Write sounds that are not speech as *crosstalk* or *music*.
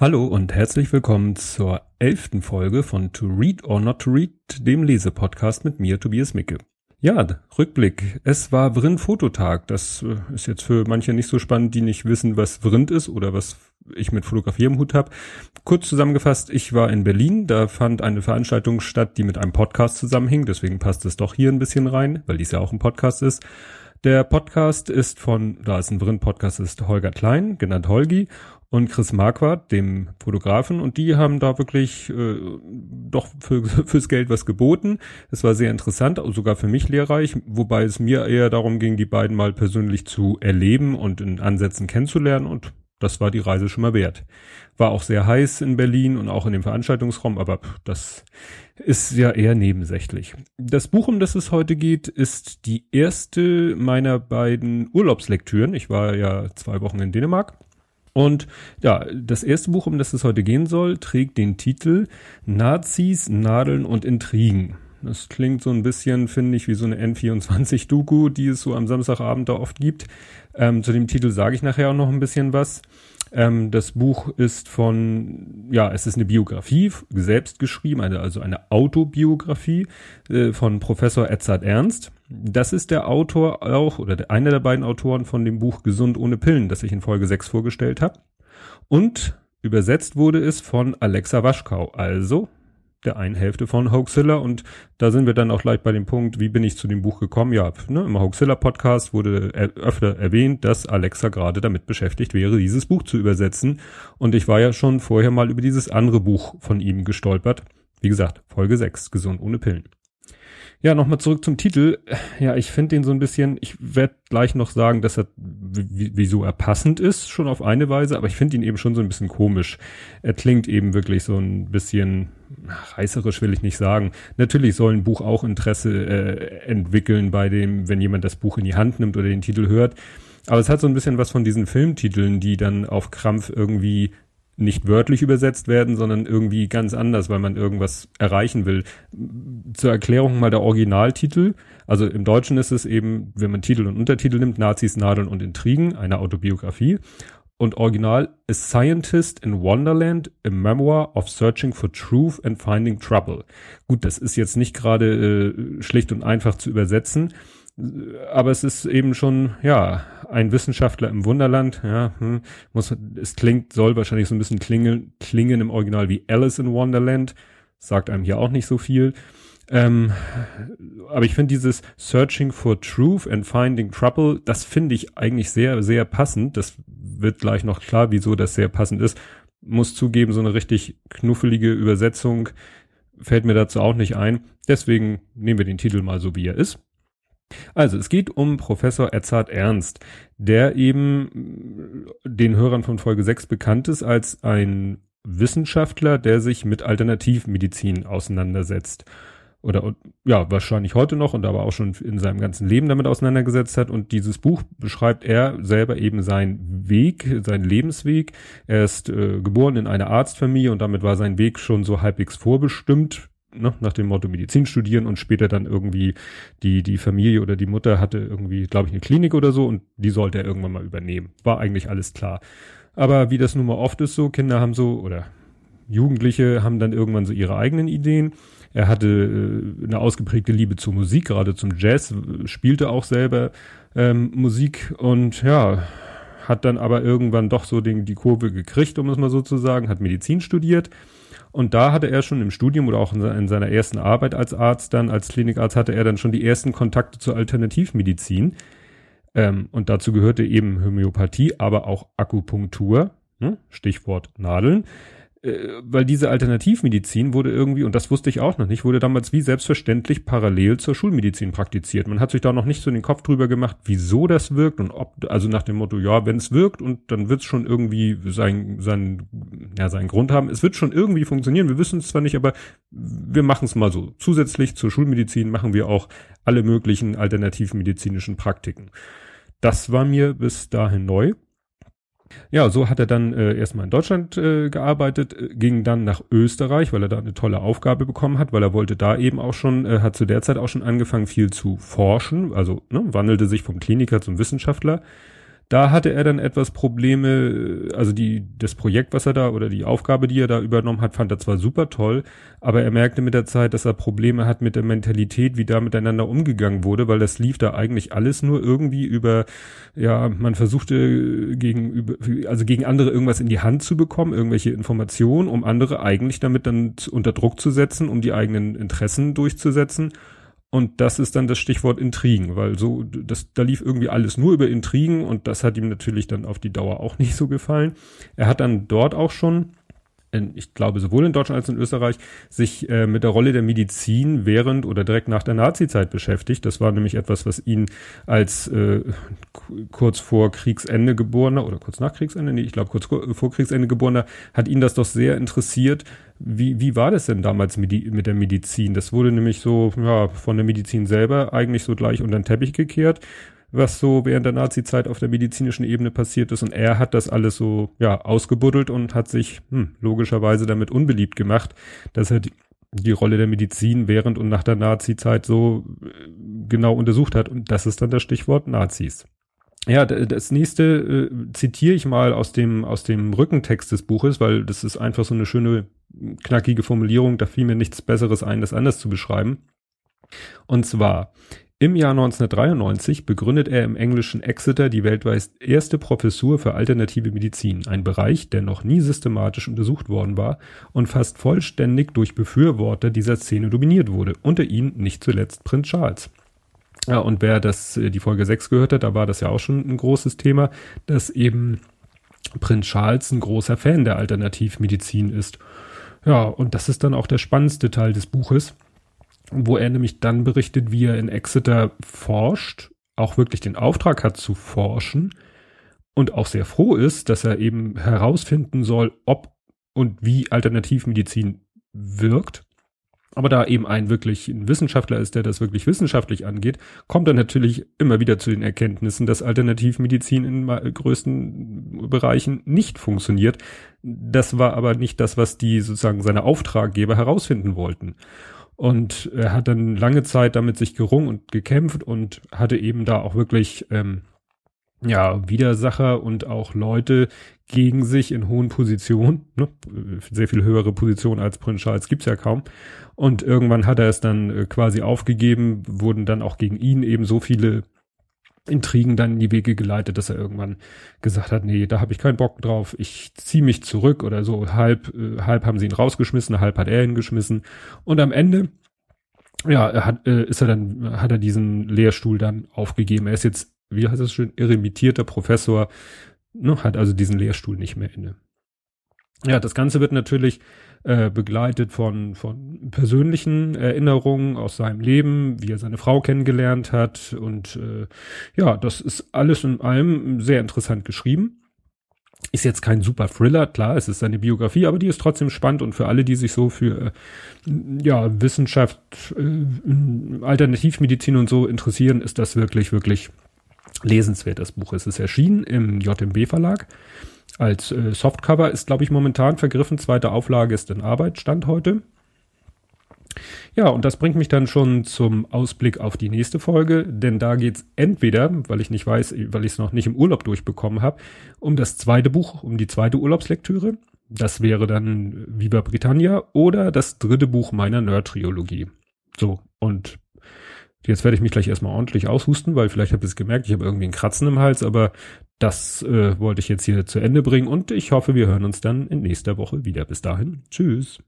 Hallo und herzlich willkommen zur elften Folge von To Read or Not to Read, dem Lesepodcast mit mir, Tobias Micke. Ja, Rückblick. Es war Vrind-Fototag. Das äh, ist jetzt für manche nicht so spannend, die nicht wissen, was Vrind ist oder was ich mit Fotografie im Hut habe. Kurz zusammengefasst, ich war in Berlin, da fand eine Veranstaltung statt, die mit einem Podcast zusammenhing, deswegen passt es doch hier ein bisschen rein, weil dies ja auch ein Podcast ist. Der Podcast ist von, da es ein Vrind-Podcast ist, Holger Klein, genannt Holgi, und Chris Marquardt, dem Fotografen, und die haben da wirklich äh, doch für, *laughs* fürs Geld was geboten. Es war sehr interessant, sogar für mich lehrreich, wobei es mir eher darum ging, die beiden mal persönlich zu erleben und in Ansätzen kennenzulernen und das war die Reise schon mal wert. War auch sehr heiß in Berlin und auch in dem Veranstaltungsraum, aber das ist ja eher nebensächlich. Das Buch, um das es heute geht, ist die erste meiner beiden Urlaubslektüren. Ich war ja zwei Wochen in Dänemark und ja, das erste Buch, um das es heute gehen soll, trägt den Titel Nazis, Nadeln und Intrigen. Das klingt so ein bisschen, finde ich, wie so eine N24-Doku, die es so am Samstagabend da oft gibt. Ähm, zu dem Titel sage ich nachher auch noch ein bisschen was. Ähm, das Buch ist von, ja, es ist eine Biografie, selbst geschrieben, eine, also eine Autobiografie äh, von Professor Edzard Ernst. Das ist der Autor auch, oder der, einer der beiden Autoren von dem Buch Gesund ohne Pillen, das ich in Folge 6 vorgestellt habe. Und übersetzt wurde es von Alexa Waschkau, also der einen Hälfte von Hoaxilla und da sind wir dann auch gleich bei dem Punkt, wie bin ich zu dem Buch gekommen? Ja, ne, im Hoaxilla Podcast wurde er, öfter erwähnt, dass Alexa gerade damit beschäftigt wäre, dieses Buch zu übersetzen und ich war ja schon vorher mal über dieses andere Buch von ihm gestolpert. Wie gesagt, Folge 6, gesund ohne Pillen. Ja, nochmal zurück zum Titel. Ja, ich finde den so ein bisschen, ich werde gleich noch sagen, dass er, wieso er passend ist, schon auf eine Weise, aber ich finde ihn eben schon so ein bisschen komisch. Er klingt eben wirklich so ein bisschen reißerisch, will ich nicht sagen. Natürlich soll ein Buch auch Interesse äh, entwickeln bei dem, wenn jemand das Buch in die Hand nimmt oder den Titel hört. Aber es hat so ein bisschen was von diesen Filmtiteln, die dann auf Krampf irgendwie nicht wörtlich übersetzt werden, sondern irgendwie ganz anders, weil man irgendwas erreichen will. Zur Erklärung mal der Originaltitel. Also im Deutschen ist es eben, wenn man Titel und Untertitel nimmt, Nazis, Nadeln und Intrigen, eine Autobiografie. Und original A Scientist in Wonderland, a Memoir of Searching for Truth and Finding Trouble. Gut, das ist jetzt nicht gerade äh, schlicht und einfach zu übersetzen aber es ist eben schon, ja, ein Wissenschaftler im Wunderland, ja, hm, muss, es klingt, soll wahrscheinlich so ein bisschen klingen, klingen im Original wie Alice in Wonderland, sagt einem hier auch nicht so viel. Ähm, aber ich finde dieses Searching for Truth and Finding Trouble, das finde ich eigentlich sehr, sehr passend. Das wird gleich noch klar, wieso das sehr passend ist. Muss zugeben, so eine richtig knuffelige Übersetzung fällt mir dazu auch nicht ein. Deswegen nehmen wir den Titel mal so, wie er ist. Also, es geht um Professor Edzard Ernst, der eben den Hörern von Folge 6 bekannt ist als ein Wissenschaftler, der sich mit Alternativmedizin auseinandersetzt. Oder ja, wahrscheinlich heute noch und aber auch schon in seinem ganzen Leben damit auseinandergesetzt hat. Und dieses Buch beschreibt er selber eben seinen Weg, seinen Lebensweg. Er ist äh, geboren in einer Arztfamilie und damit war sein Weg schon so halbwegs vorbestimmt ne, nach dem Motto Medizin studieren und später dann irgendwie die, die Familie oder die Mutter hatte irgendwie, glaube ich, eine Klinik oder so und die sollte er irgendwann mal übernehmen. War eigentlich alles klar. Aber wie das nun mal oft ist so, Kinder haben so oder Jugendliche haben dann irgendwann so ihre eigenen Ideen. Er hatte äh, eine ausgeprägte Liebe zur Musik, gerade zum Jazz, spielte auch selber ähm, Musik und ja, hat dann aber irgendwann doch so den, die Kurve gekriegt, um es mal so zu sagen, hat Medizin studiert und da hatte er schon im Studium oder auch in seiner ersten Arbeit als Arzt dann, als Klinikarzt, hatte er dann schon die ersten Kontakte zur Alternativmedizin. Ähm, und dazu gehörte eben Homöopathie, aber auch Akupunktur, ne? Stichwort Nadeln weil diese Alternativmedizin wurde irgendwie, und das wusste ich auch noch nicht, wurde damals wie selbstverständlich parallel zur Schulmedizin praktiziert. Man hat sich da noch nicht so den Kopf drüber gemacht, wieso das wirkt und ob, also nach dem Motto, ja, wenn es wirkt und dann wird es schon irgendwie sein, sein, ja, seinen Grund haben. Es wird schon irgendwie funktionieren. Wir wissen es zwar nicht, aber wir machen es mal so. Zusätzlich zur Schulmedizin machen wir auch alle möglichen alternativmedizinischen Praktiken. Das war mir bis dahin neu. Ja, so hat er dann äh, erstmal in Deutschland äh, gearbeitet, äh, ging dann nach Österreich, weil er da eine tolle Aufgabe bekommen hat, weil er wollte da eben auch schon, äh, hat zu der Zeit auch schon angefangen, viel zu forschen, also ne, wandelte sich vom Kliniker zum Wissenschaftler. Da hatte er dann etwas Probleme, also die, das Projekt, was er da oder die Aufgabe, die er da übernommen hat, fand er zwar super toll, aber er merkte mit der Zeit, dass er Probleme hat mit der Mentalität, wie da miteinander umgegangen wurde, weil das lief da eigentlich alles nur irgendwie über, ja, man versuchte gegen, also gegen andere irgendwas in die Hand zu bekommen, irgendwelche Informationen, um andere eigentlich damit dann unter Druck zu setzen, um die eigenen Interessen durchzusetzen. Und das ist dann das Stichwort Intrigen, weil so, das, da lief irgendwie alles nur über Intrigen und das hat ihm natürlich dann auf die Dauer auch nicht so gefallen. Er hat dann dort auch schon in, ich glaube sowohl in Deutschland als in Österreich, sich äh, mit der Rolle der Medizin während oder direkt nach der Nazizeit beschäftigt. Das war nämlich etwas, was ihn als äh, kurz vor Kriegsende geborener oder kurz nach Kriegsende, nee, ich glaube kurz vor Kriegsende geborener, hat ihn das doch sehr interessiert. Wie, wie war das denn damals mit, die, mit der Medizin? Das wurde nämlich so ja, von der Medizin selber eigentlich so gleich unter den Teppich gekehrt was so während der Nazi-Zeit auf der medizinischen Ebene passiert ist. Und er hat das alles so, ja, ausgebuddelt und hat sich hm, logischerweise damit unbeliebt gemacht, dass er die, die Rolle der Medizin während und nach der Nazi-Zeit so äh, genau untersucht hat. Und das ist dann das Stichwort Nazis. Ja, das nächste äh, zitiere ich mal aus dem, aus dem Rückentext des Buches, weil das ist einfach so eine schöne, knackige Formulierung. Da fiel mir nichts Besseres ein, das anders zu beschreiben. Und zwar, im Jahr 1993 begründet er im englischen Exeter die weltweit erste Professur für alternative Medizin, ein Bereich, der noch nie systematisch untersucht worden war und fast vollständig durch Befürworter dieser Szene dominiert wurde, unter ihnen nicht zuletzt Prinz Charles. Ja, und wer das, äh, die Folge 6 gehört hat, da war das ja auch schon ein großes Thema, dass eben Prinz Charles ein großer Fan der Alternativmedizin ist. Ja, und das ist dann auch der spannendste Teil des Buches wo er nämlich dann berichtet, wie er in Exeter forscht, auch wirklich den Auftrag hat zu forschen und auch sehr froh ist, dass er eben herausfinden soll, ob und wie Alternativmedizin wirkt. Aber da eben ein wirklich ein Wissenschaftler ist, der das wirklich wissenschaftlich angeht, kommt er natürlich immer wieder zu den Erkenntnissen, dass Alternativmedizin in größten Bereichen nicht funktioniert. Das war aber nicht das, was die sozusagen seine Auftraggeber herausfinden wollten. Und er hat dann lange Zeit damit sich gerungen und gekämpft und hatte eben da auch wirklich ähm, ja Widersacher und auch Leute gegen sich in hohen Positionen, ne? sehr viel höhere Positionen als Prinz Charles gibt's ja kaum. Und irgendwann hat er es dann äh, quasi aufgegeben, wurden dann auch gegen ihn eben so viele Intrigen dann in die Wege geleitet, dass er irgendwann gesagt hat, nee, da habe ich keinen Bock drauf, ich ziehe mich zurück oder so. Halb, äh, halb haben sie ihn rausgeschmissen, halb hat er ihn geschmissen. Und am Ende, ja, er hat, äh, ist er dann, hat er diesen Lehrstuhl dann aufgegeben. Er ist jetzt, wie heißt das schön, irremitierter Professor, ne, hat also diesen Lehrstuhl nicht mehr inne. Ja, das Ganze wird natürlich äh, begleitet von, von persönlichen Erinnerungen aus seinem Leben, wie er seine Frau kennengelernt hat. Und äh, ja, das ist alles in allem sehr interessant geschrieben. Ist jetzt kein super Thriller, klar, es ist seine Biografie, aber die ist trotzdem spannend und für alle, die sich so für äh, ja, Wissenschaft, äh, Alternativmedizin und so interessieren, ist das wirklich, wirklich lesenswert, das Buch. Es ist erschienen im JMB Verlag als äh, Softcover ist, glaube ich, momentan vergriffen. Zweite Auflage ist in Arbeit, Stand heute. Ja, und das bringt mich dann schon zum Ausblick auf die nächste Folge, denn da geht's entweder, weil ich nicht weiß, weil ich es noch nicht im Urlaub durchbekommen habe, um das zweite Buch, um die zweite Urlaubslektüre. Das wäre dann Viva Britannia oder das dritte Buch meiner Nerd-Triologie. So, und Jetzt werde ich mich gleich erstmal ordentlich aushusten, weil vielleicht habt ihr es gemerkt, ich habe irgendwie einen Kratzen im Hals, aber das äh, wollte ich jetzt hier zu Ende bringen und ich hoffe, wir hören uns dann in nächster Woche wieder. Bis dahin, tschüss.